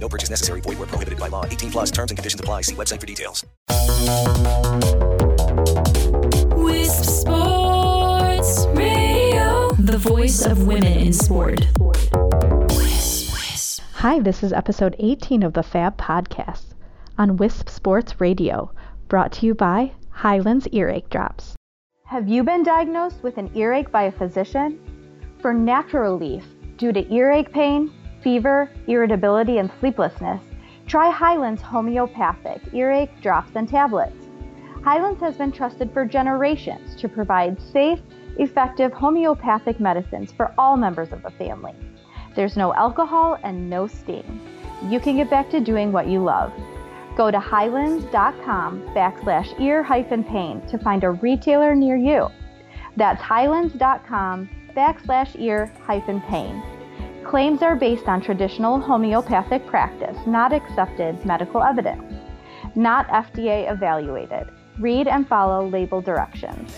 No purchase necessary. Void where prohibited by law. 18 plus terms and conditions apply. See website for details. Wisp Sports Radio, the voice of women in sport. Hi, this is episode 18 of the Fab Podcast on Wisp Sports Radio, brought to you by Hyland's Earache Drops. Have you been diagnosed with an earache by a physician? For natural relief due to earache pain, fever, irritability, and sleeplessness, try Hyland's Homeopathic Earache Drops and Tablets. Hyland's has been trusted for generations to provide safe, effective homeopathic medicines for all members of the family. There's no alcohol and no sting. You can get back to doing what you love. Go to hylands.com backslash ear hyphen pain to find a retailer near you. That's hylands.com backslash ear hyphen pain. Claims are based on traditional homeopathic practice, not accepted medical evidence. Not FDA evaluated. Read and follow label directions.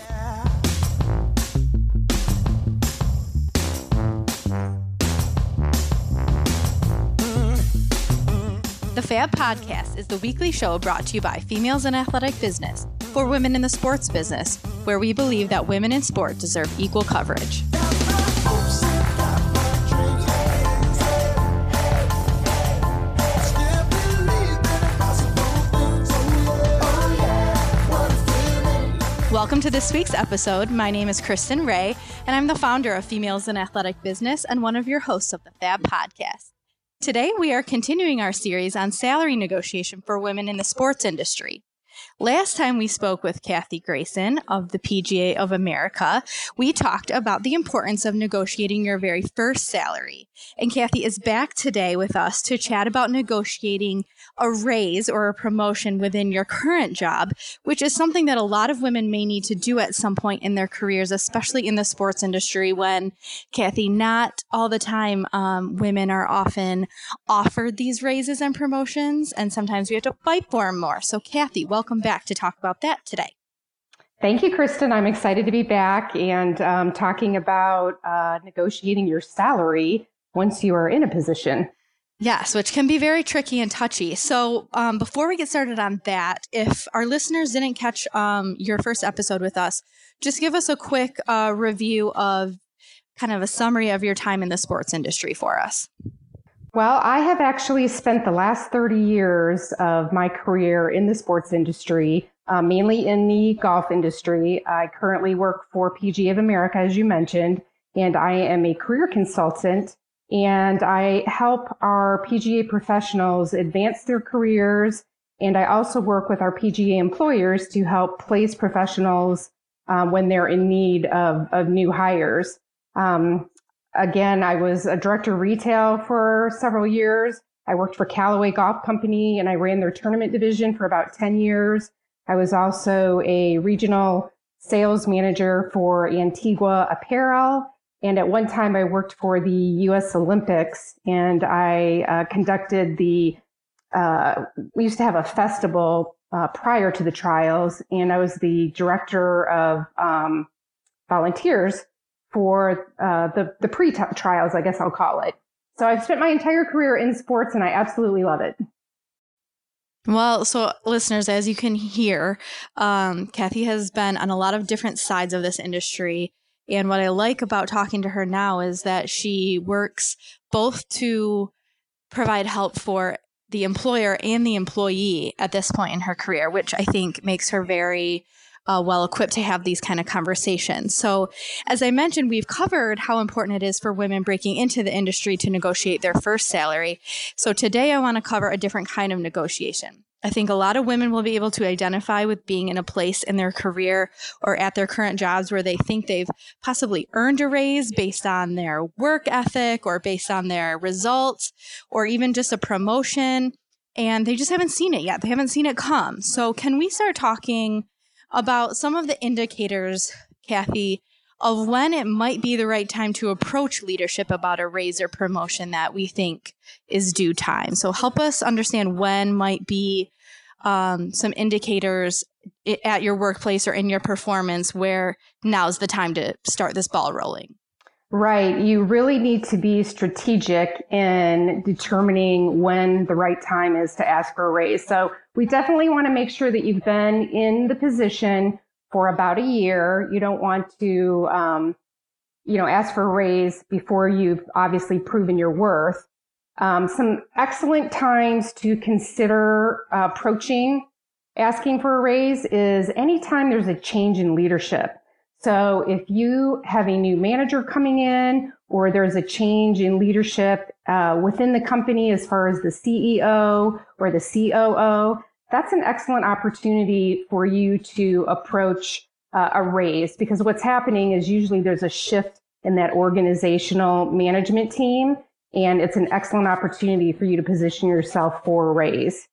The Fab Podcast is the weekly show brought to you by Females in Athletic Business for women in the sports business, where we believe that women in sport deserve equal coverage. Welcome to this week's episode. My name is Kristen Ray, and I'm the founder of Females in Athletic Business and one of your hosts of the Fab Podcast. Today, we are continuing our series on salary negotiation for women in the sports industry. Last time we spoke with Kathy Grayson of the PGA of America, we talked about the importance of negotiating your very first salary. And Kathy is back today with us to chat about negotiating a raise or a promotion within your current job, which is something that a lot of women may need to do at some point in their careers, especially in the sports industry when, Kathy, not all the time um, women are often offered these raises and promotions, and sometimes we have to fight for them more. So, Kathy, welcome back to talk about that today. Thank you, Kristen. I'm excited to be back and um, talking about uh, negotiating your salary once you are in a position. Yes, which can be very tricky and touchy. So, um, before we get started on that, if our listeners didn't catch um, your first episode with us, just give us a quick uh, review of kind of a summary of your time in the sports industry for us. Well, I have actually spent the last 30 years of my career in the sports industry, uh, mainly in the golf industry. I currently work for PGA of America, as you mentioned, and I am a career consultant and I help our PGA professionals advance their careers. And I also work with our PGA employers to help place professionals um, when they're in need of, of new hires. Um, again, I was a director of retail for several years. I worked for Callaway Golf Company and I ran their tournament division for about 10 years. I was also a regional sales manager for Antigua Apparel and at one time, I worked for the U.S. Olympics, and I uh, conducted the. Uh, we used to have a festival uh, prior to the trials, and I was the director of um, volunteers for uh, the the pre trials, I guess I'll call it. So I've spent my entire career in sports, and I absolutely love it. Well, so listeners, as you can hear, um, Kathy has been on a lot of different sides of this industry. And what I like about talking to her now is that she works both to provide help for the employer and the employee at this point in her career, which I think makes her very uh, well equipped to have these kind of conversations. So, as I mentioned, we've covered how important it is for women breaking into the industry to negotiate their first salary. So, today I want to cover a different kind of negotiation. I think a lot of women will be able to identify with being in a place in their career or at their current jobs where they think they've possibly earned a raise based on their work ethic or based on their results or even just a promotion. And they just haven't seen it yet. They haven't seen it come. So, can we start talking about some of the indicators, Kathy, of when it might be the right time to approach leadership about a raise or promotion that we think is due time. So help us understand when might be um, some indicators at your workplace or in your performance where now's the time to start this ball rolling. Right. You really need to be strategic in determining when the right time is to ask for a raise. So we definitely want to make sure that you've been in the position for about a year. You don't want to, um, you know, ask for a raise before you've obviously proven your worth. Um, some excellent times to consider uh, approaching asking for a raise is anytime there's a change in leadership. So if you have a new manager coming in or there's a change in leadership uh, within the company as far as the CEO or the COO, that's an excellent opportunity for you to approach uh, a raise because what's happening is usually there's a shift in that organizational management team and it's an excellent opportunity for you to position yourself for a raise.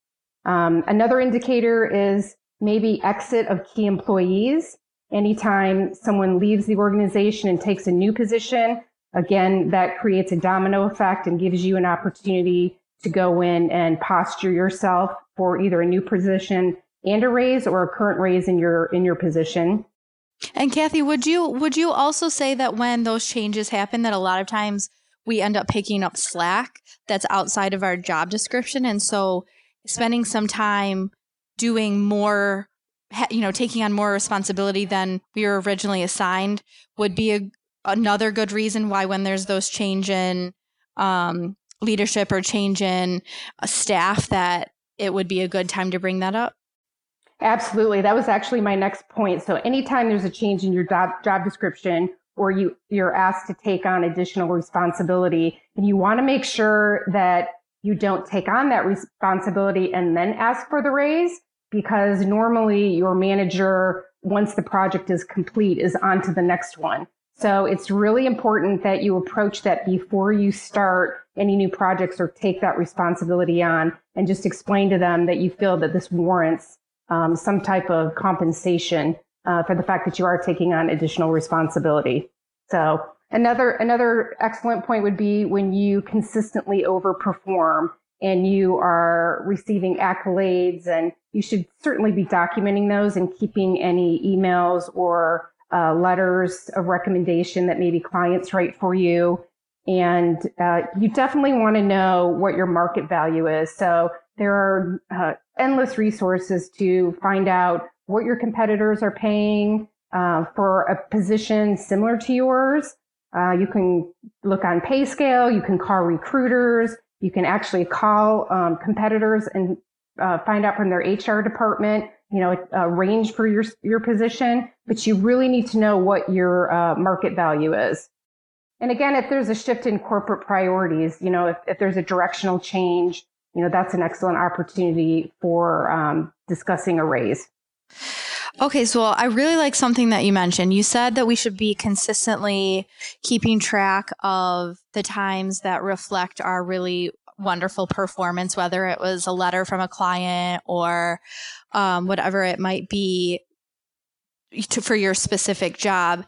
Um, another indicator is maybe exit of key employees anytime someone leaves the organization and takes a new position, again, that creates a domino effect and gives you an opportunity to go in and posture yourself for either a new position and a raise or a current raise in your in your position. And Kathy, would you would you also say that when those changes happen that a lot of times we end up picking up slack that's outside of our job description and so spending some time doing more you know, taking on more responsibility than we were originally assigned would be a, another good reason why when there's those change in um, leadership or change in staff that it would be a good time to bring that up. Absolutely. That was actually my next point. So anytime there's a change in your job, job description or you, you're asked to take on additional responsibility and you want to make sure that you don't take on that responsibility and then ask for the raise because normally your manager, once the project is complete, is on to the next one. So it's really important that you approach that before you start any new projects or take that responsibility on and just explain to them that you feel that this warrants um, some type of compensation uh, for the fact that you are taking on additional responsibility. So another, another excellent point would be when you consistently overperform and you are receiving accolades and you should certainly be documenting those and keeping any emails or uh, letters of recommendation that maybe clients write for you. And uh, you definitely want to know what your market value is. So there are uh, endless resources to find out what your competitors are paying uh, for a position similar to yours. Uh, you can look on PayScale. You can call recruiters. You can actually call um, competitors and uh, find out from their HR department, you know, a, range for your your position. But you really need to know what your uh, market value is. And again, if there's a shift in corporate priorities, you know, if, if there's a directional change, you know, that's an excellent opportunity for um, discussing a raise. Okay, so I really like something that you mentioned. You said that we should be consistently keeping track of the times that reflect our really wonderful performance, whether it was a letter from a client or um, whatever it might be to, for your specific job.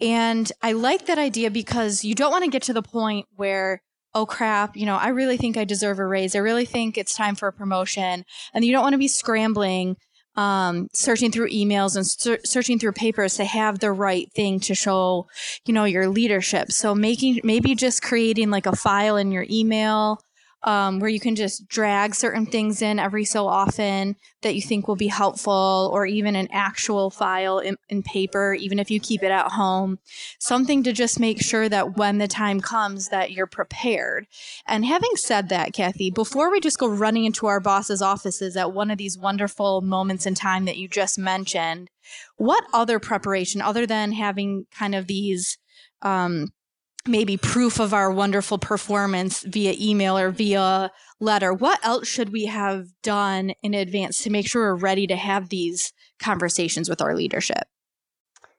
And I like that idea because you don't want to get to the point where oh crap, you know, I really think I deserve a raise. I really think it's time for a promotion. And you don't want to be scrambling um, searching through emails and ser- searching through papers to have the right thing to show, you know, your leadership. So making maybe just creating like a file in your email um, where you can just drag certain things in every so often that you think will be helpful, or even an actual file in, in paper, even if you keep it at home. Something to just make sure that when the time comes that you're prepared. And having said that, Kathy, before we just go running into our boss's offices at one of these wonderful moments in time that you just mentioned, what other preparation other than having kind of these um, maybe proof of our wonderful performance via email or via letter, what else should we have done in advance to make sure we're ready to have these conversations with our leadership?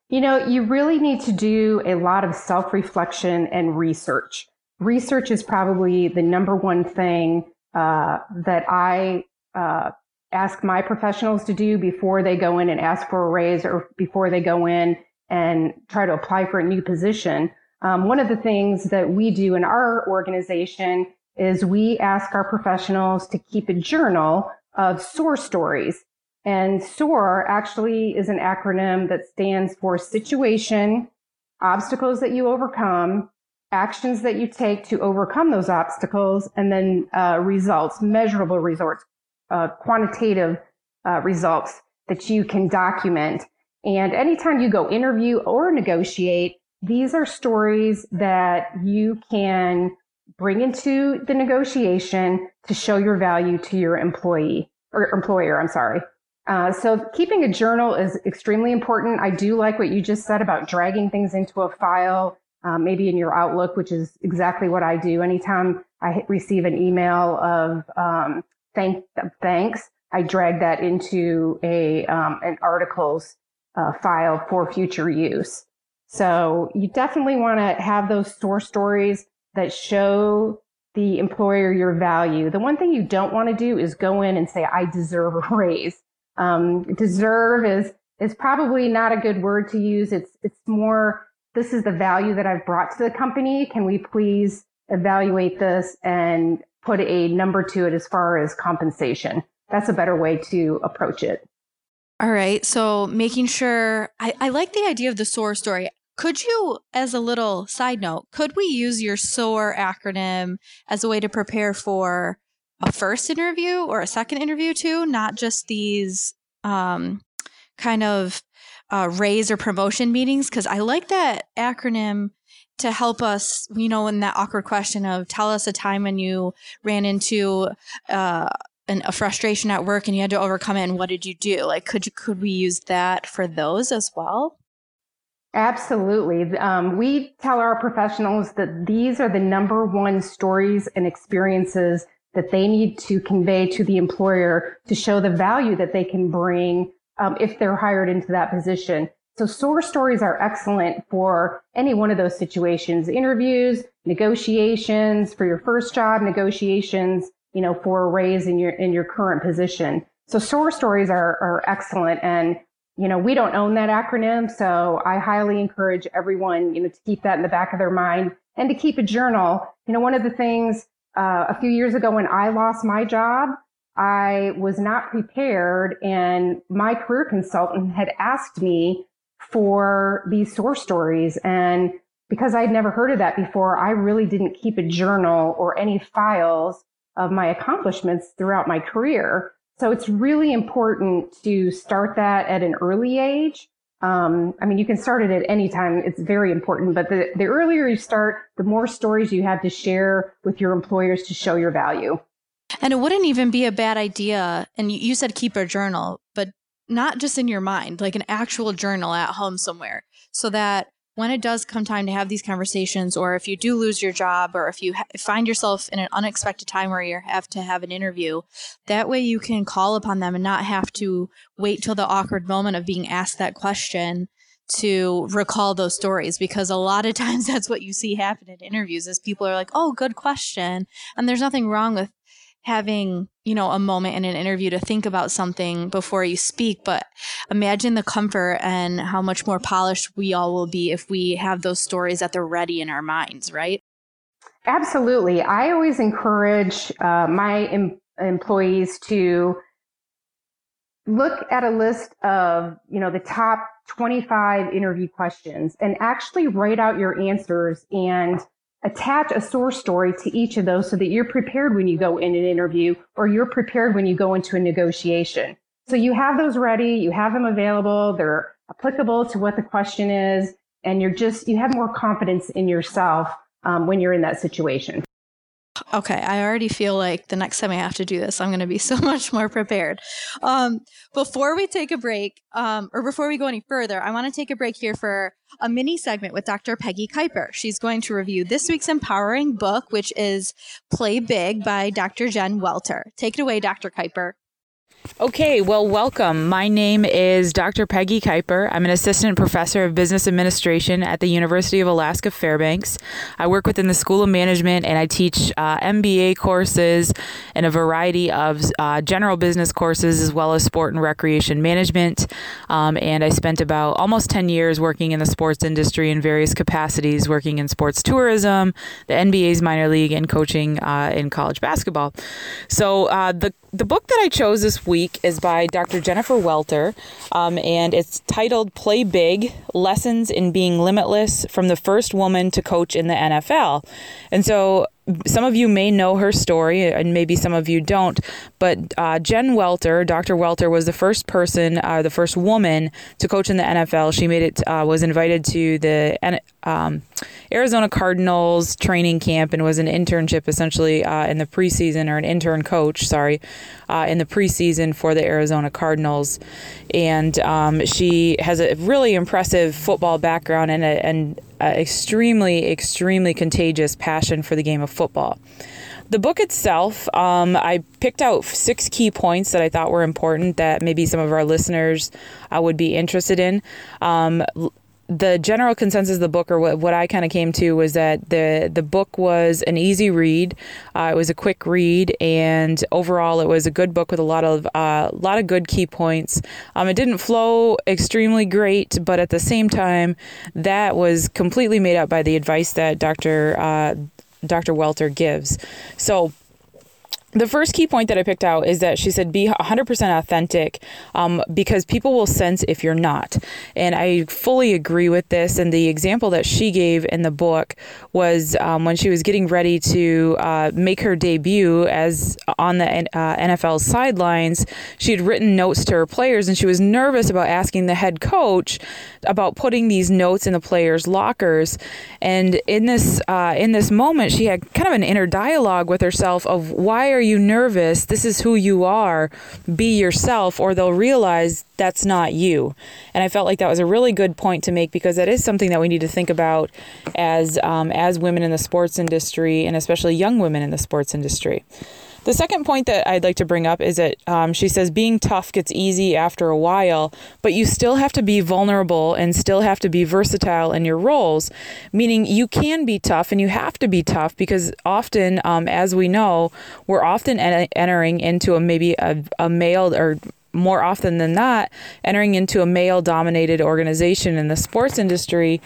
You know, you really need to do a lot of self reflection and research. Research is probably the number one thing uh, that I uh, ask my professionals to do before they go in and ask for a raise or before they go in and try to apply for a new position. Um, one of the things that we do in our organization is we ask our professionals to keep a journal of SOAR stories. And SOAR actually is an acronym that stands for situation, obstacles that you overcome, actions that you take to overcome those obstacles, and then uh, results, measurable results, uh, quantitative uh, results that you can document. And anytime you go interview or negotiate, these are stories that you can bring into the negotiation to show your value to your employee or employer. I'm sorry. Uh, so keeping a journal is extremely important. I do like what you just said about dragging things into a file, uh, maybe in your Outlook, which is exactly what I do. Anytime I receive an email of um, thank thanks, I drag that into a um, an articles uh, file for future use. So you definitely want to have those SOAR stories that show the employer your value. The one thing you don't want to do is go in and say, I deserve a raise. Um, deserve is, is probably not a good word to use. It's, it's more, this is the value that I've brought to the company. Can we please evaluate this and put a number to it as far as compensation? That's a better way to approach it. All right. So making sure I, I like the idea of the SOAR story. Could you, as a little side note, could we use your SOAR acronym as a way to prepare for a first interview or a second interview too, not just these um, kind of uh, raise or promotion meetings? Because I like that acronym to help us, you know, in that awkward question of tell us a time when you ran into uh, a frustration at work and you had to overcome it, and what did you do? Like, could you, could we use that for those as well? Absolutely. Um, we tell our professionals that these are the number one stories and experiences that they need to convey to the employer to show the value that they can bring um, if they're hired into that position. So SOAR stories are excellent for any one of those situations, interviews, negotiations for your first job, negotiations, you know, for a raise in your, in your current position. So SOAR stories are, are excellent. And you know, we don't own that acronym. So I highly encourage everyone, you know, to keep that in the back of their mind and to keep a journal. You know, one of the things uh, a few years ago when I lost my job, I was not prepared and my career consultant had asked me for these SOAR stories. And because I'd never heard of that before, I really didn't keep a journal or any files of my accomplishments throughout my career. So it's really important to start that at an early age. Um, I mean, you can start it at any time. It's very important, but the, the earlier you start, the more stories you have to share with your employers to show your value. And it wouldn't even be a bad idea. And you said keep a journal, but not just in your mind, like an actual journal at home somewhere so that when it does come time to have these conversations, or if you do lose your job, or if you ha- find yourself in an unexpected time where you have to have an interview, that way you can call upon them and not have to wait till the awkward moment of being asked that question to recall those stories because a lot of times that's what you see happen in interviews is people are like oh good question and there's nothing wrong with having you know a moment in an interview to think about something before you speak but imagine the comfort and how much more polished we all will be if we have those stories that they're ready in our minds right? Absolutely. I always encourage uh, my em- employees to look at a list of you know the top 25 interview questions and actually write out your answers and attach a SOAR story to each of those so that you're prepared when you go in an interview or you're prepared when you go into a negotiation. So you have those ready, you have them available, they're applicable to what the question is, and you're just, you have more confidence in yourself um, when you're in that situation. Okay, I already feel like the next time I have to do this, I'm going to be so much more prepared. Um, before we take a break, um, or before we go any further, I want to take a break here for a mini segment with Dr. Peggy Kuiper. She's going to review this week's empowering book, which is Play Big by Dr. Jen Welter. Take it away, Dr. Kuiper. Okay, well, welcome. My name is Dr. Peggy Kuiper. I'm an assistant professor of business administration at the University of Alaska Fairbanks. I work within the School of Management and I teach uh, MBA courses and a variety of uh, general business courses as well as sport and recreation management. Um, and I spent about almost 10 years working in the sports industry in various capacities, working in sports tourism, the NBA's minor league, and coaching uh, in college basketball. So uh, the the book that I chose this week is by Dr. Jennifer Welter, um, and it's titled Play Big Lessons in Being Limitless from the First Woman to Coach in the NFL. And so some of you may know her story, and maybe some of you don't. But uh, Jen Welter, Dr. Welter, was the first person, uh, the first woman to coach in the NFL. She made it, uh, was invited to the um, Arizona Cardinals training camp, and was an internship essentially uh, in the preseason, or an intern coach, sorry, uh, in the preseason for the Arizona Cardinals. And um, she has a really impressive football background and, an extremely, extremely contagious passion for the game of football. The book itself, um, I picked out six key points that I thought were important that maybe some of our listeners uh, would be interested in. Um, the general consensus of the book, or what, what I kind of came to, was that the the book was an easy read. Uh, it was a quick read, and overall, it was a good book with a lot of a uh, lot of good key points. Um, it didn't flow extremely great, but at the same time, that was completely made up by the advice that Dr. Uh, Dr. Welter gives. So the first key point that I picked out is that she said be 100% authentic um, because people will sense if you're not. And I fully agree with this. And the example that she gave in the book was um, when she was getting ready to uh, make her debut as on the uh, NFL sidelines, she had written notes to her players and she was nervous about asking the head coach about putting these notes in the players' lockers. And in this uh, in this moment, she had kind of an inner dialogue with herself of why are are you nervous? This is who you are. Be yourself, or they'll realize that's not you. And I felt like that was a really good point to make because that is something that we need to think about as um, as women in the sports industry, and especially young women in the sports industry. The second point that I'd like to bring up is that um, she says being tough gets easy after a while, but you still have to be vulnerable and still have to be versatile in your roles, meaning you can be tough and you have to be tough because often, um, as we know, we're often en- entering into a maybe a, a male or more often than not entering into a male dominated organization in the sports industry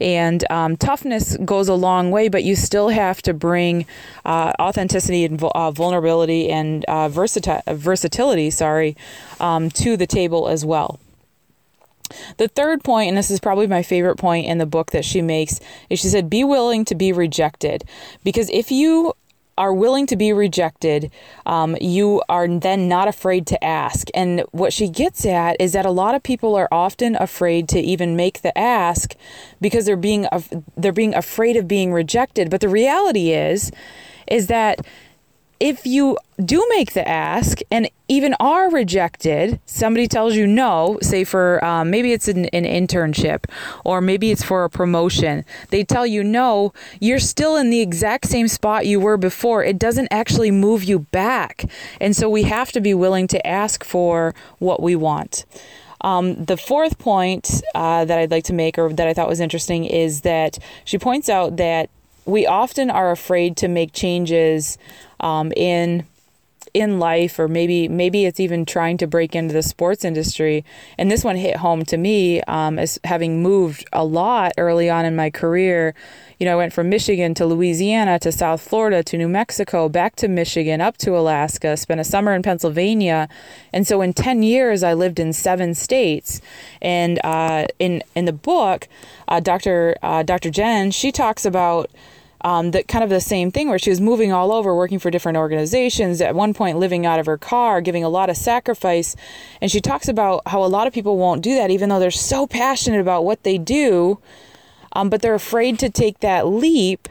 and um, toughness goes a long way, but you still have to bring uh, authenticity and uh, vulnerability and uh, versati- versatility, sorry, um, to the table as well. The third point, and this is probably my favorite point in the book that she makes, is she said, be willing to be rejected. Because if you are willing to be rejected, um, you are then not afraid to ask. And what she gets at is that a lot of people are often afraid to even make the ask because they're being they're being afraid of being rejected. But the reality is, is that if you do make the ask and even are rejected, somebody tells you no, say for um, maybe it's an, an, internship or maybe it's for a promotion, they tell you no, you're still in the exact same spot you were before. It doesn't actually move you back. And so we have to be willing to ask for what we want. Um, the fourth point uh, that I'd like to make, or that I thought was interesting, is that she points out that we often are afraid to make changes um, in in life or maybe maybe it's even trying to break into the sports industry. And this one hit home to me um, as having moved a lot early on in my career. You know i went from michigan to louisiana to south florida to new mexico back to michigan up to alaska spent a summer in pennsylvania. And so in 10 years i lived in seven states. And uh, in in the book uh, dr uh, dr jen she talks about um, that kind of the same thing where she was moving all over, working for different organizations, at one point living out of her car, giving a lot of sacrifice. And she talks about how a lot of people won't do that, even though they're so passionate about what they do, um, but they're afraid to take that leap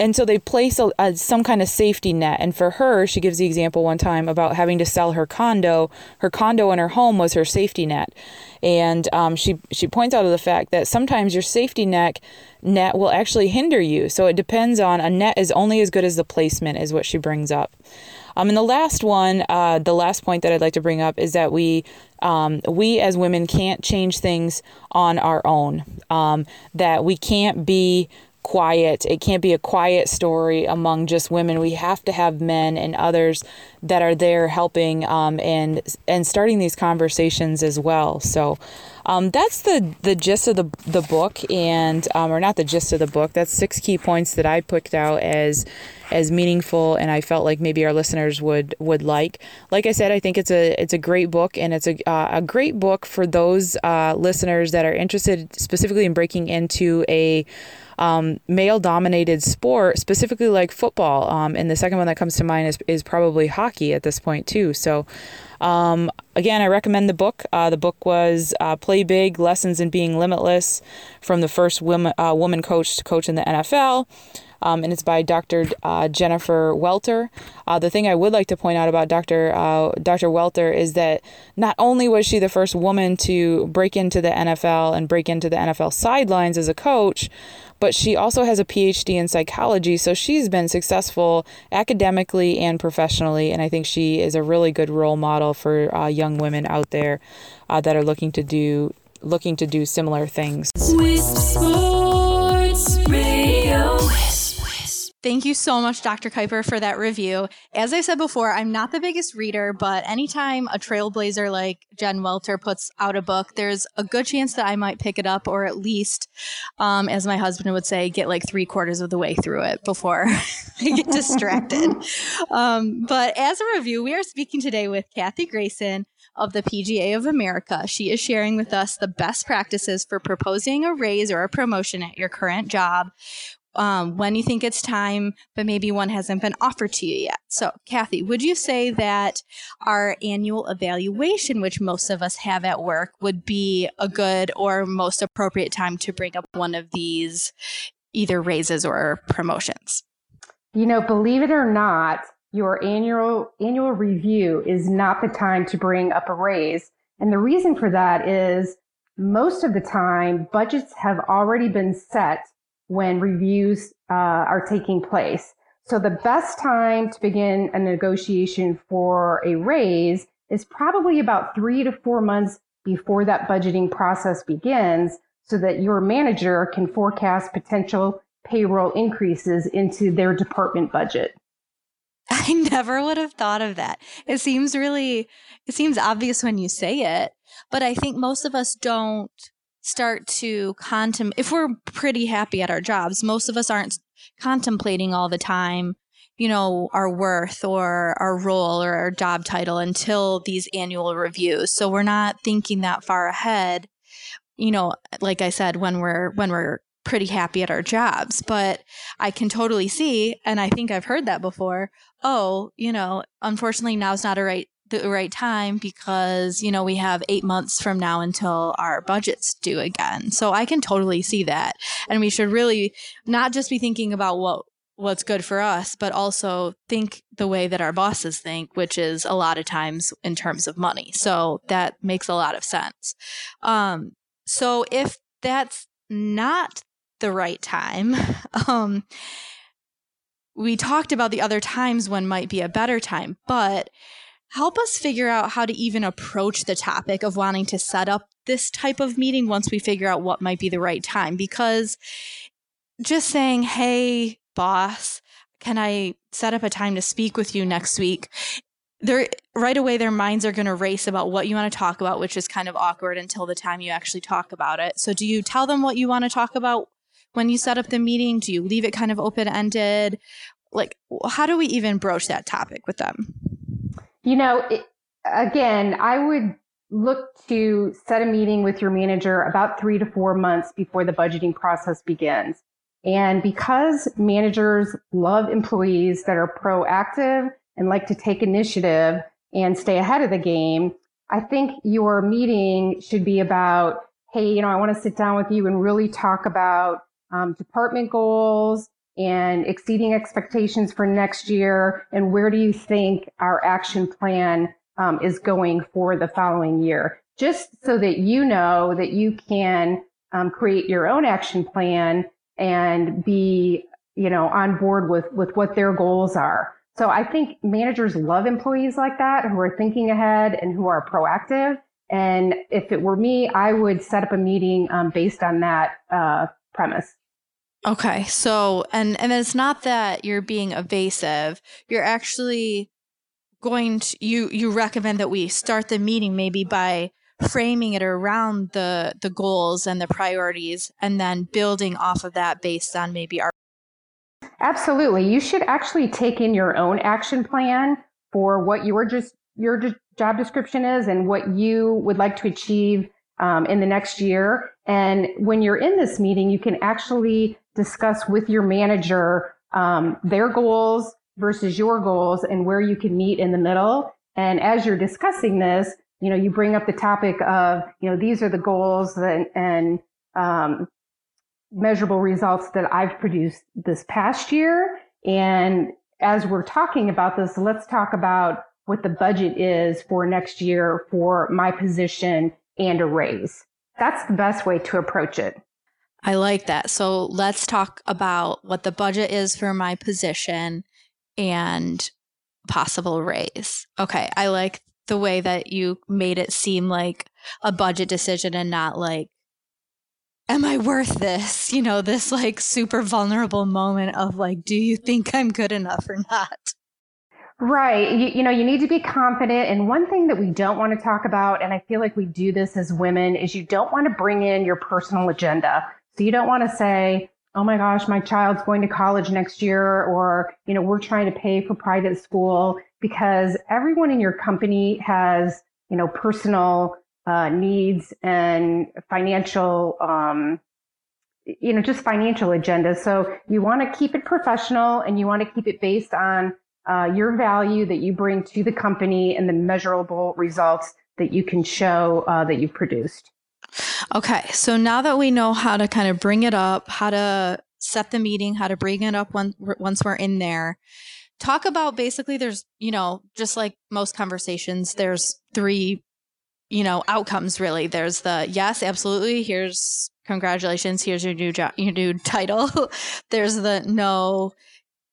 and so they place a, a, some kind of safety net. And for her she gives the example one time about having to sell her condo. Her condo and her home was her safety net. And um, she she points out of the fact that sometimes your safety net net will actually hinder you. So it depends on a net is only as good as the placement is what she brings up. Um, and the last one, uh, the last point that I'd like to bring up is that we, um, we as women can't change things on our own. Um, that we can't be quiet. It can't be a quiet story among just women. We have to have men and others that are there helping um, and and starting these conversations as well. So um, that's the the gist of the the book, and um, or not the gist of the book. That's six key points that I picked out as as meaningful, and I felt like maybe our listeners would would like. Like I said, I think it's a it's a great book, and it's a uh, a great book for those uh, listeners that are interested specifically in breaking into a um, male dominated sport, specifically like football. Um, and the second one that comes to mind is, is probably hockey at this point, too. So, um, again, I recommend the book. Uh, the book was uh, Play Big Lessons in Being Limitless from the first woman, uh, woman coach to coach in the NFL um, and it's by Dr. Uh, Jennifer Welter. Uh, the thing I would like to point out about Dr. Uh, Dr. Welter is that not only was she the first woman to break into the NFL and break into the NFL sidelines as a coach, but she also has a PhD in psychology, so she's been successful academically and professionally, and I think she is a really good role model for uh, young women out there uh, that are looking to do looking to do similar things. Thank you so much, Dr. Kuiper, for that review. As I said before, I'm not the biggest reader, but anytime a trailblazer like Jen Welter puts out a book, there's a good chance that I might pick it up, or at least, um, as my husband would say, get like three quarters of the way through it before I get distracted. um, but as a review, we are speaking today with Kathy Grayson of the PGA of America. She is sharing with us the best practices for proposing a raise or a promotion at your current job um, when you think it's time, but maybe one hasn't been offered to you yet. So, Kathy, would you say that our annual evaluation, which most of us have at work, would be a good or most appropriate time to bring up one of these either raises or promotions? You know, believe it or not, your annual annual review is not the time to bring up a raise. And the reason for that is most of the time budgets have already been set when reviews uh, are taking place. So the best time to begin a negotiation for a raise is probably about three to four months before that budgeting process begins so that your manager can forecast potential payroll increases into their department budget. I never would have thought of that. It seems really, it seems obvious when you say it, but I think most of us don't start to contemplate if we're pretty happy at our jobs most of us aren't contemplating all the time you know our worth or our role or our job title until these annual reviews. So we're not thinking that far ahead you know like i said when we're when we're pretty happy at our jobs. But i can totally see and i think i've heard that before oh you know unfortunately now's not a right the right time because you know we have eight months from now until our budget's due again. So i can totally see that. And we should really not just be thinking about what what's good for us but also think the way that our bosses think which is a lot of times in terms of money. So that makes a lot of sense. Um, so if that's not the right time um, we talked about the other times when might be a better time but help us figure out how to even approach the topic of wanting to set up this type of meeting once we figure out what might be the right time. Because just saying, hey, boss, can I set up a time to speak with you next week? They're right away their minds are going to race about what you want to talk about, which is kind of awkward until the time you actually talk about it. So do you tell them what you want to talk about when you set up the meeting? Do you leave it kind of open ended? Like how do we even broach that topic with them? You know, it, again, I would look to set a meeting with your manager about three to four months before the budgeting process begins. And because managers love employees that are proactive and like to take initiative and stay ahead of the game, I think your meeting should be about, hey, you know, I want to sit down with you and really talk about um, department goals and exceeding expectations for next year, and where do you think our action plan um, is going for the following year? Just so that you know that you can um, create your own action plan and be, you know, on board with with what their goals are. So I think managers love employees like that who are thinking ahead and who are proactive. And if it were me, I would set up a meeting um, based on that uh, premise. Okay. So, and and it's not that you're being evasive. You're actually going to you you recommend that we start the meeting maybe by framing it around the the goals and the priorities and then building off of that based on maybe our Absolutely. You should actually take in your own action plan for what your just your job description is and what you would like to achieve um, in the next year. And when you're in this meeting, you can actually discuss with your manager um, their goals versus your goals and where you can meet in the middle. And as you're discussing this, you know, you bring up the topic of, you know, these are the goals and, and um, measurable results that I've produced this past year. And as we're talking about this, let's talk about what the budget is for next year for my position and a raise. That's the best way to approach it. I like that. So let's talk about what the budget is for my position and possible raise. Okay. I like the way that you made it seem like a budget decision and not like am I worth this? You know, this like super vulnerable moment of like, do you think I'm good enough or not? Right. You, you, know, you need to be confident. And one thing that we don't want to talk about, and I feel like we do this as women, is you don't want to bring in your personal agenda. So you don't want to say, oh my gosh, my child's going to college next year, or, you know, we're trying to pay for private school because everyone in your company has, you know, personal uh, needs and financial, um, you know, just financial agenda. So you want to keep it professional and you want to keep it based on uh, your value that you bring to the company and the measurable results that you can show uh, that you've produced. Okay, so now that we know how to kind of bring it up, how to set the meeting, how to bring it up when, once we're in there, talk about basically there's, you know, just like most conversations, there's three you know outcomes really. There's the yes absolutely here's congratulations here's your new job your new title. There's the no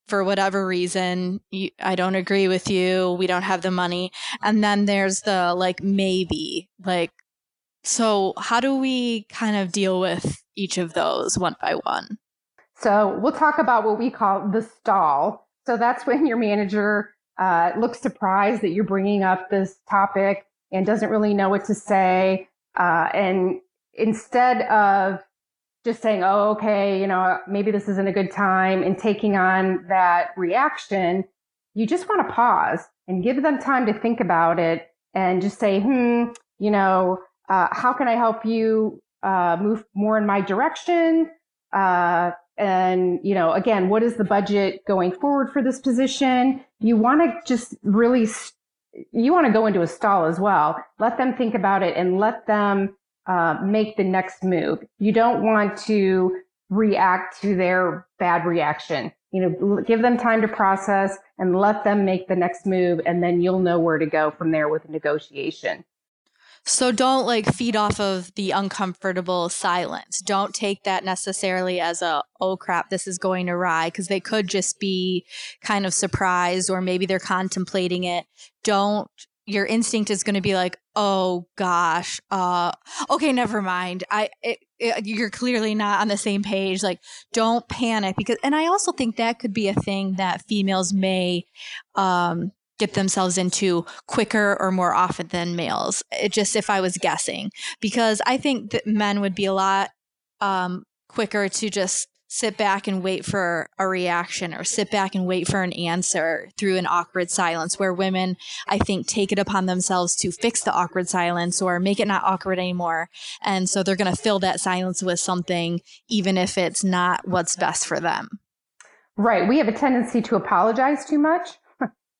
for whatever reason you, i don't agree with you we don't have the money. And then there's the like maybe like so how do we kind of deal with each of those one by one so we'll talk about what we call the stall so that's when your manager uh, looks surprised that you're bringing up this topic and doesn't really know what to say. Uh, and instead of just saying, oh, okay, you know, maybe this isn't a good time and taking on that reaction, you just want to pause and give them time to think about it and just say, hmm, you know, uh, how can I help you uh, move more in my direction? Uh, and, you know, again, what is the budget going forward for this position? You want to just really you want to go into a stall as well. Let them think about it and let them uh, make the next move. You don't want to react to their bad reaction. You know, give them time to process and let them make the next move, and then you'll know where to go from there with negotiation. So don't like feed off of the uncomfortable silence. Don't take that necessarily as a, oh crap, this is going awry, because they could just be kind of surprised or maybe they're contemplating it. Don't, your instinct is going to be like, oh gosh, uh, okay, never mind. I, it, it, you're clearly not on the same page. Like, don't panic because, and I also think that could be a thing that females may, um, get themselves into quicker or more often than males. It just if I was guessing, because I think that men would be a lot um, quicker to just sit back and wait for a reaction or sit back and wait for an answer through an awkward silence where women i think take it upon themselves to fix the awkward silence or make it not awkward anymore. And so they're going to fill that silence with something even if it's not what's best for them. Right. We have a tendency to apologize too much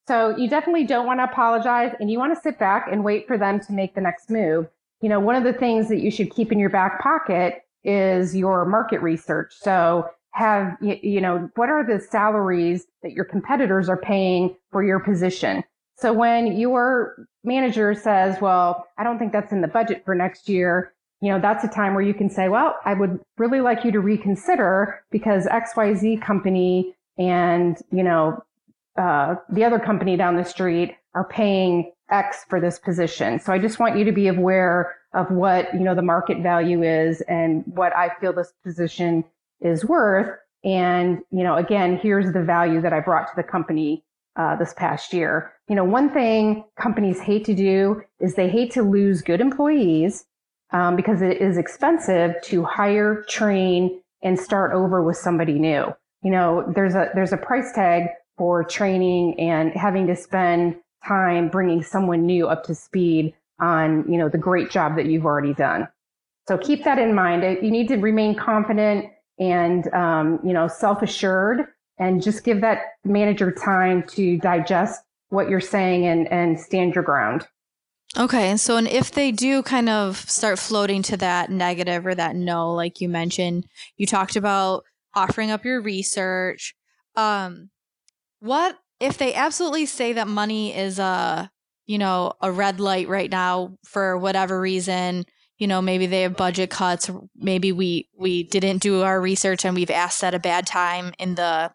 so you definitely don't want to apologize and you want to sit back and wait for them to make the next move you know one of the things that you should keep in your back pocket is your market research. So have, you, know, what are the salaries that your competitors are paying for your position? So when your manager says, well, I don't think that's in the budget for next year, you know, that's a time where you can say, well, I would really like you to reconsider because XYZ company and, you know, uh, the other company down the street are paying X for this position. So I just want you to be aware of what, you know, the market value is and what I feel this position is worth. And, you know, again, here's the value that I brought to the company uh, this past year. You know, one thing companies hate to do is they hate to lose good employees um, because it is expensive to hire, train, and start over with somebody new. You know, there's a there's a price tag for training and having to spend time bringing someone new up to speed on, you know, the great job that you've already done. So keep that in mind. You need to remain confident and, um, you know, self-assured and just give that manager time to digest what you're saying and, and stand your ground. Okay. And so, and if they do kind of start floating to that negative or that no, like you mentioned, you talked about offering up your research. Um, what if they absolutely say that money is a you know, a red light right now for whatever reason. You know, maybe they have budget cuts. Maybe we we didn't do our research and we've asked at a bad time in the,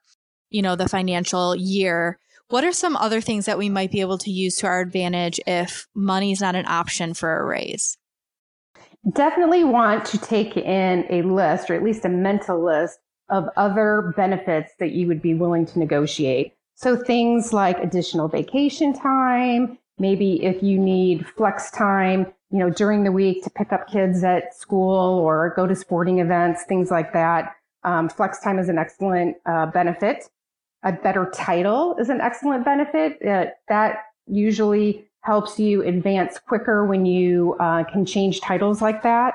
you know, the financial year. What are some other things that we might be able to use to our advantage if money is not an option for a raise? Definitely want to take in a list or at least a mental list of other benefits that you would be willing to negotiate. So things like additional vacation time, Maybe if you need flex time, you know, during the week to pick up kids at school or go to sporting events, things like that. Um, flex time is an excellent uh, benefit. A better title is an excellent benefit. Uh, that usually helps you advance quicker when you uh, can change titles like that.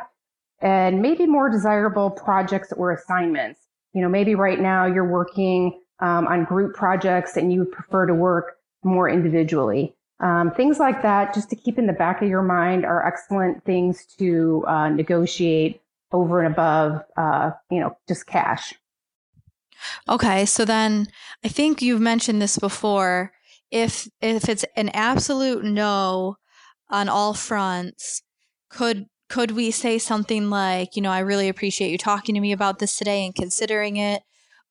And maybe more desirable projects or assignments. You know, maybe right now you're working um, on group projects and you prefer to work more individually. Um, things like that, just to keep in the back of your mind, are excellent things to uh, negotiate over and above, uh, you know, just cash. Okay, so then I think you've mentioned this before. If if it's an absolute no on all fronts, could could we say something like, you know, I really appreciate you talking to me about this today and considering it.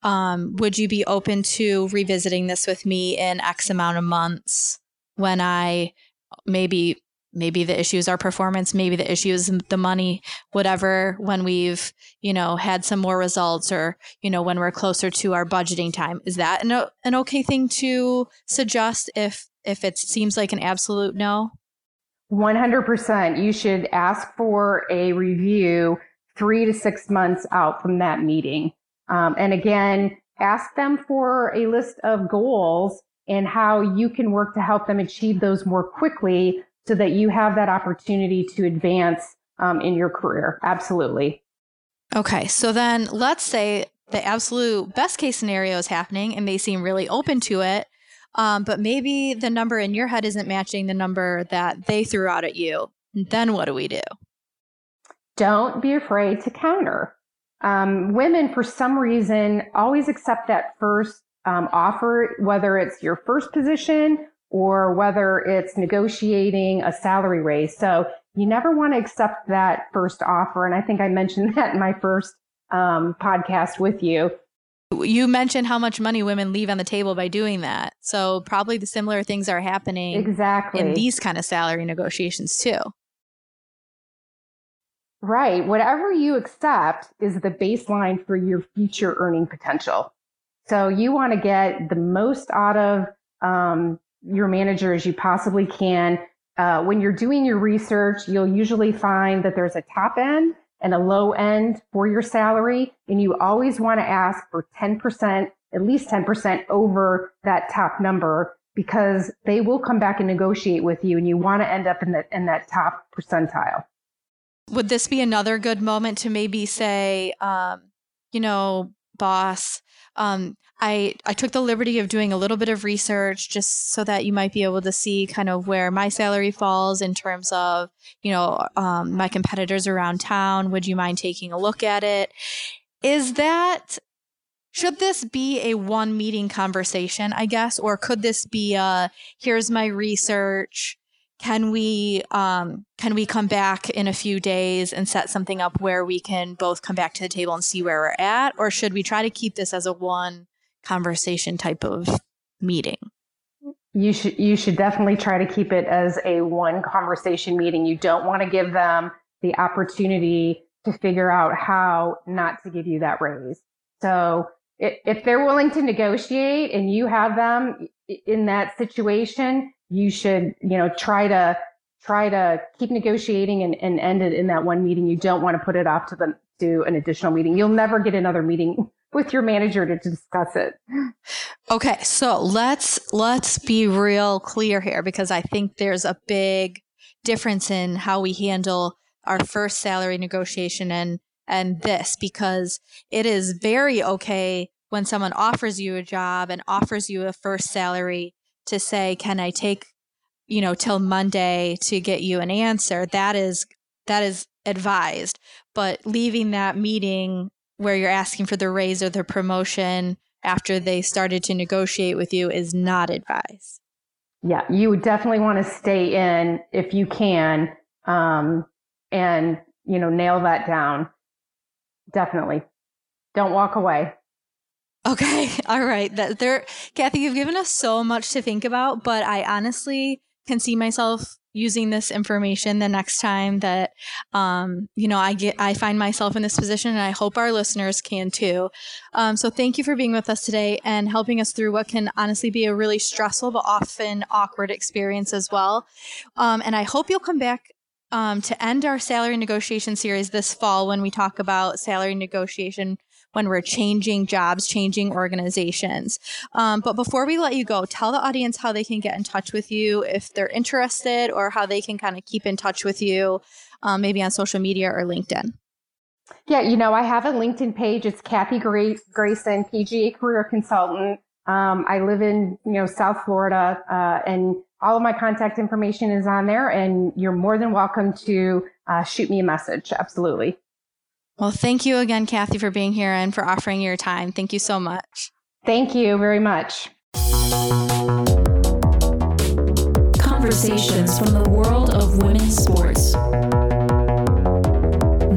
Um, would you be open to revisiting this with me in X amount of months? when I maybe maybe the issue is our performance maybe the issue is the money whatever when we've you know had some more results or you know when we're closer to our budgeting time? Is that an, an okay thing to suggest if if it seems like an absolute no? 100% you should ask for a review three to six months out from that meeting um, and again ask them for a list of goals and how you can work to help them achieve those more quickly so that you have that opportunity to advance um, in your career. Absolutely. Okay. So then let's say the absolute best case scenario is happening and they seem really open to it. Um, but maybe the number in your head isn't matching the number that they threw out at you. Then what do we do? Don't be afraid to counter. Um, women, for some reason, always accept that first um, offer, whether it's your first position or whether it's negotiating a salary raise. So you never want to accept that first offer. And I think I mentioned that in my first um, podcast with you. You mentioned how much money women leave on the table by doing that. So probably the similar things are happening exactly in these kind of salary negotiations too. Right. Whatever you accept is the baseline for your future earning potential. So you want to get the most out of um, your manager as you possibly can. Uh, when you're doing your research, you'll usually find that there's a top end and a low end for your salary. And you always want to ask for 10%, at least 10% over that top number because they will come back and negotiate with you and you want to end up in that, in that top percentile. Would this be another good moment to maybe say, um, you know, boss, um, I I took the liberty of doing a little bit of research just so that you might be able to see kind of where my salary falls in terms of you know um, my competitors around town. Would you mind taking a look at it? Is that should this be a one meeting conversation, I guess, or could this be a here's my research? Can we um, can we come back in a few days and set something up where we can both come back to the table and see where we're at, or should we try to keep this as a one conversation type of meeting? You should you should definitely try to keep it as a one conversation meeting. You don't want to give them the opportunity to figure out how not to give you that raise. So if they're willing to negotiate and you have them in that situation, you should, you know, try to try to keep negotiating and, and end it in that one meeting. You don't want to put it off to the to an additional meeting. You'll never get another meeting with your manager to discuss it. Okay, so let's let's be real clear here because I think there's a big difference in how we handle our first salary negotiation and and this because it is very okay when someone offers you a job and offers you a first salary to say can I take you know till Monday to get you an answer that is that is advised but leaving that meeting where you're asking for the raise or the promotion after they started to negotiate with you is not advised. Yeah, you would definitely want to stay in if you can, um, and you know nail that down. Definitely, don't walk away. Okay, all right. That there, Kathy, you've given us so much to think about, but I honestly can see myself using this information the next time that um, you know I get I find myself in this position, and I hope our listeners can too. Um, so thank you for being with us today and helping us through what can honestly be a really stressful but often awkward experience as well. Um, and I hope you'll come back. Um, to end our salary negotiation series this fall, when we talk about salary negotiation when we're changing jobs, changing organizations. Um, but before we let you go, tell the audience how they can get in touch with you if they're interested or how they can kind of keep in touch with you, um, maybe on social media or LinkedIn. Yeah, you know, I have a LinkedIn page. It's Kathy Grayson, PGA career consultant. Um, I live in, you know, South Florida, uh, and all of my contact information is on there and you're more than welcome to uh, shoot me a message. Absolutely. Well, thank you again, Kathy, for being here and for offering your time. Thank you so much. Thank you very much. Conversations from the world of women's sports.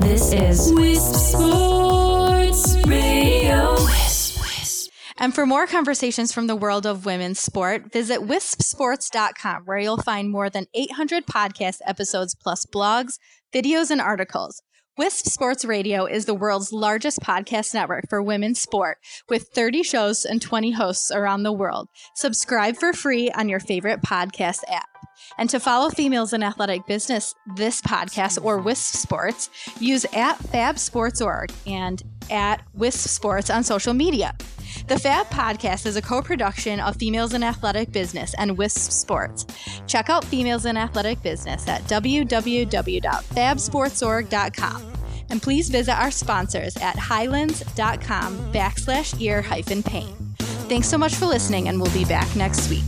This is Wisp Sports Radio. And for more conversations from the world of women's sport, visit wispsports.com, where you'll find more than 800 podcast episodes plus blogs, videos, and articles. Wisp Sports Radio is the world's largest podcast network for women's sport with 30 shows and 20 hosts around the world. Subscribe for free on your favorite podcast app. And to follow Females in Athletic Business, this podcast, or Wisp Sports, use at FabSportsOrg and at Wisp Sports on social media. The Fab Podcast is a co production of Females in Athletic Business and Wisp Sports. Check out Females in Athletic Business at www.fabsportsorg.com. And please visit our sponsors at hylands.com backslash ear hyphen pain. Thanks so much for listening, and we'll be back next week.